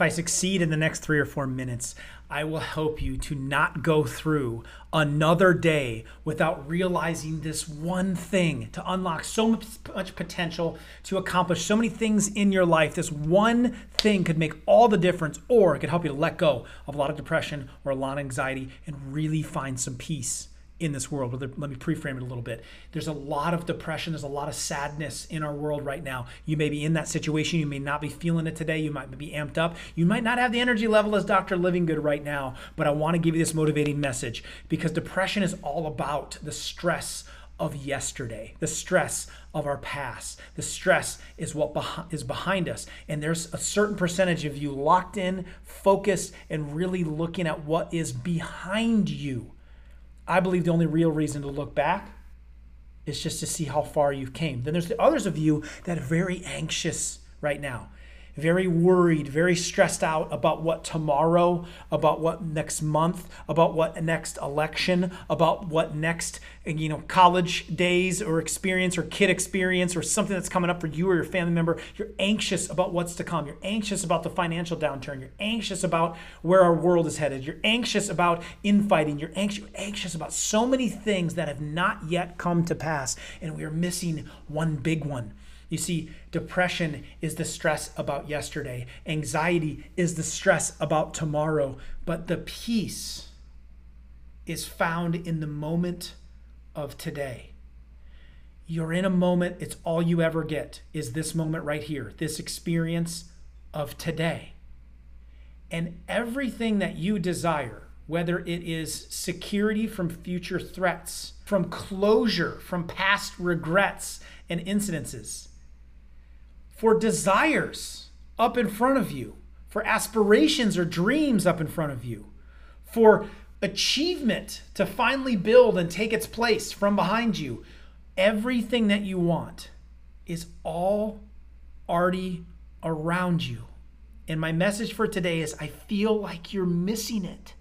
If I succeed in the next three or four minutes, I will help you to not go through another day without realizing this one thing to unlock so much potential, to accomplish so many things in your life. This one thing could make all the difference, or it could help you to let go of a lot of depression or a lot of anxiety and really find some peace in this world. Let me pre-frame it a little bit. There's a lot of depression. There's a lot of sadness in our world right now. You may be in that situation. You may not be feeling it today. You might be amped up. You might not have the energy level as Dr. Livingood right now. But I want to give you this motivating message because depression is all about the stress of yesterday, the stress of our past. The stress is what is behind us. And there's a certain percentage of you locked in, focused, and really looking at what is behind you I believe the only real reason to look back is just to see how far you've came. Then there's the others of you that are very anxious right now very worried, very stressed out about what tomorrow, about what next month, about what next election, about what next, you know, college days or experience or kid experience or something that's coming up for you or your family member. You're anxious about what's to come. You're anxious about the financial downturn. You're anxious about where our world is headed. You're anxious about infighting. You're anxious, anxious about so many things that have not yet come to pass. And we are missing one big one you see, depression is the stress about yesterday, anxiety is the stress about tomorrow, but the peace is found in the moment of today. You're in a moment, it's all you ever get is this moment right here, this experience of today. And everything that you desire, whether it is security from future threats, from closure from past regrets and incidences, for desires up in front of you, for aspirations or dreams up in front of you, for achievement to finally build and take its place from behind you. Everything that you want is all already around you. And my message for today is I feel like you're missing it.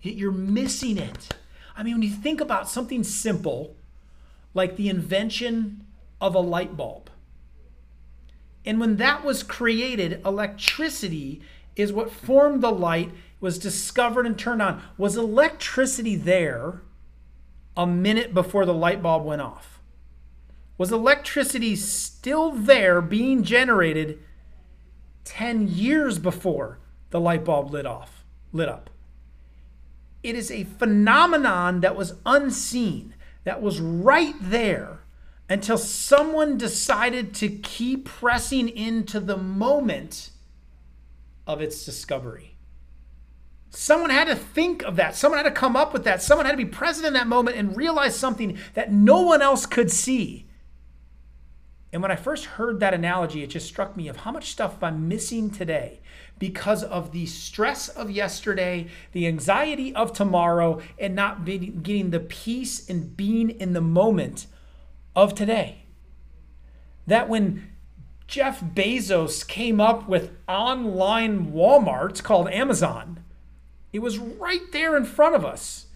You're missing it. I mean, when you think about something simple like the invention of a light bulb, and when that was created, electricity is what formed the light, was discovered and turned on. Was electricity there a minute before the light bulb went off? Was electricity still there being generated 10 years before the light bulb lit off, lit up? It is a phenomenon that was unseen, that was right there until someone decided to keep pressing into the moment of its discovery. Someone had to think of that. Someone had to come up with that. Someone had to be present in that moment and realize something that no one else could see. And when I first heard that analogy, it just struck me of how much stuff I'm missing today because of the stress of yesterday, the anxiety of tomorrow, and not getting the peace and being in the moment of today. That when Jeff Bezos came up with online Walmarts called Amazon, it was right there in front of us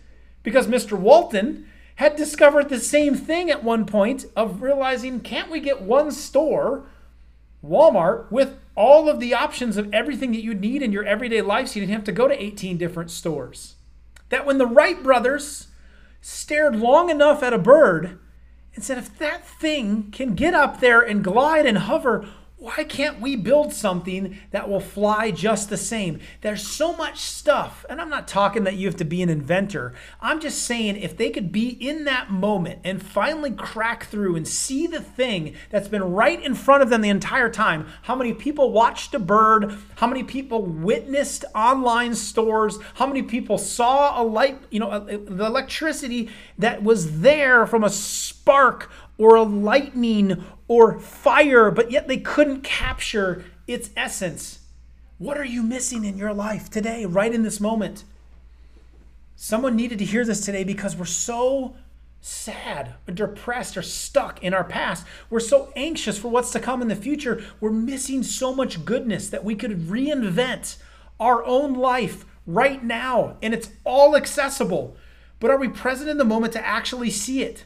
because Mr. Walton had discovered the same thing at one point of realizing can't we get one store, Walmart, with all of the options of everything that you need in your everyday life so you didn't have to go to 18 different stores. That when the Wright brothers stared long enough at a bird, and said, if that thing can get up there and glide and hover, why can't we build something that will fly just the same? There's so much stuff, and I'm not talking that you have to be an inventor. I'm just saying if they could be in that moment and finally crack through and see the thing that's been right in front of them the entire time, how many people watched a bird, how many people witnessed online stores, how many people saw a light, you know, the electricity that was there from a spark or a lightning or fire, but yet they couldn't capture its essence. What are you missing in your life today, right in this moment? Someone needed to hear this today because we're so sad, or depressed, or stuck in our past. We're so anxious for what's to come in the future. We're missing so much goodness that we could reinvent our own life right now, and it's all accessible. But are we present in the moment to actually see it?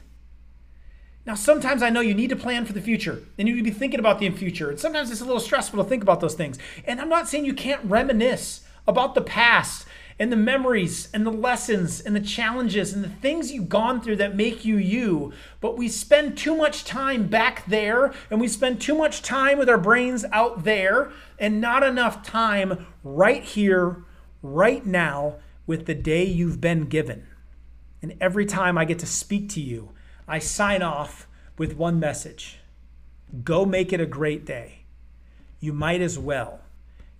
Now, sometimes I know you need to plan for the future and you need to be thinking about the future. And sometimes it's a little stressful to think about those things. And I'm not saying you can't reminisce about the past and the memories and the lessons and the challenges and the things you've gone through that make you you. But we spend too much time back there and we spend too much time with our brains out there and not enough time right here, right now, with the day you've been given. And every time I get to speak to you, I sign off with one message Go make it a great day. You might as well.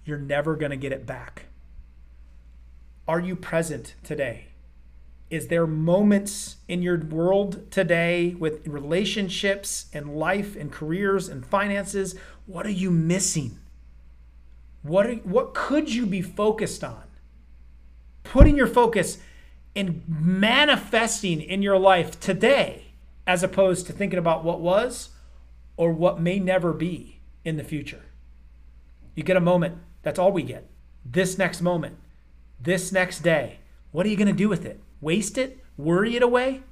You're never going to get it back. Are you present today? Is there moments in your world today with relationships and life and careers and finances? What are you missing? What, are, what could you be focused on? Putting your focus and manifesting in your life today as opposed to thinking about what was or what may never be in the future. You get a moment. That's all we get. This next moment, this next day. What are you going to do with it? Waste it? Worry it away?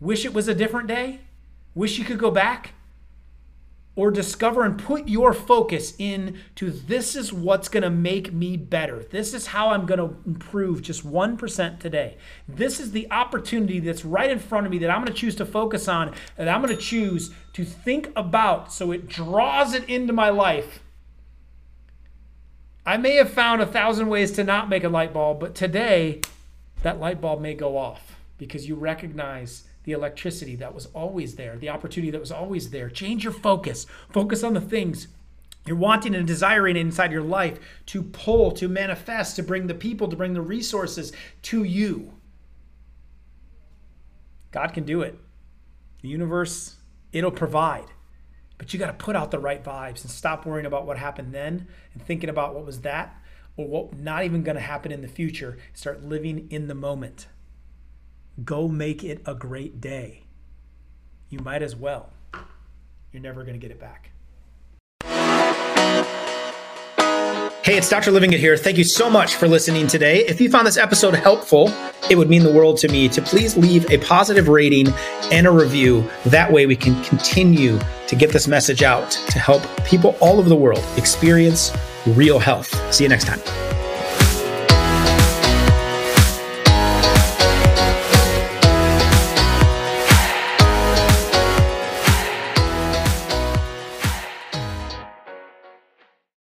Wish it was a different day? Wish you could go back? Or discover and put your focus into this is what's going to make me better. This is how I'm going to improve just 1% today. This is the opportunity that's right in front of me that I'm going to choose to focus on and I'm going to choose to think about so it draws it into my life. I may have found a thousand ways to not make a light bulb, but today that light bulb may go off because you recognize the electricity that was always there, the opportunity that was always there. Change your focus. Focus on the things you're wanting and desiring inside your life to pull, to manifest, to bring the people, to bring the resources to you. God can do it. The universe, it'll provide. But you got to put out the right vibes and stop worrying about what happened then and thinking about what was that or what not even going to happen in the future. Start living in the moment. Go make it a great day. You might as well. You're never going to get it back. Hey, it's Dr. Livingood here. Thank you so much for listening today. If you found this episode helpful, it would mean the world to me to please leave a positive rating and a review. That way, we can continue to get this message out to help people all over the world experience real health. See you next time.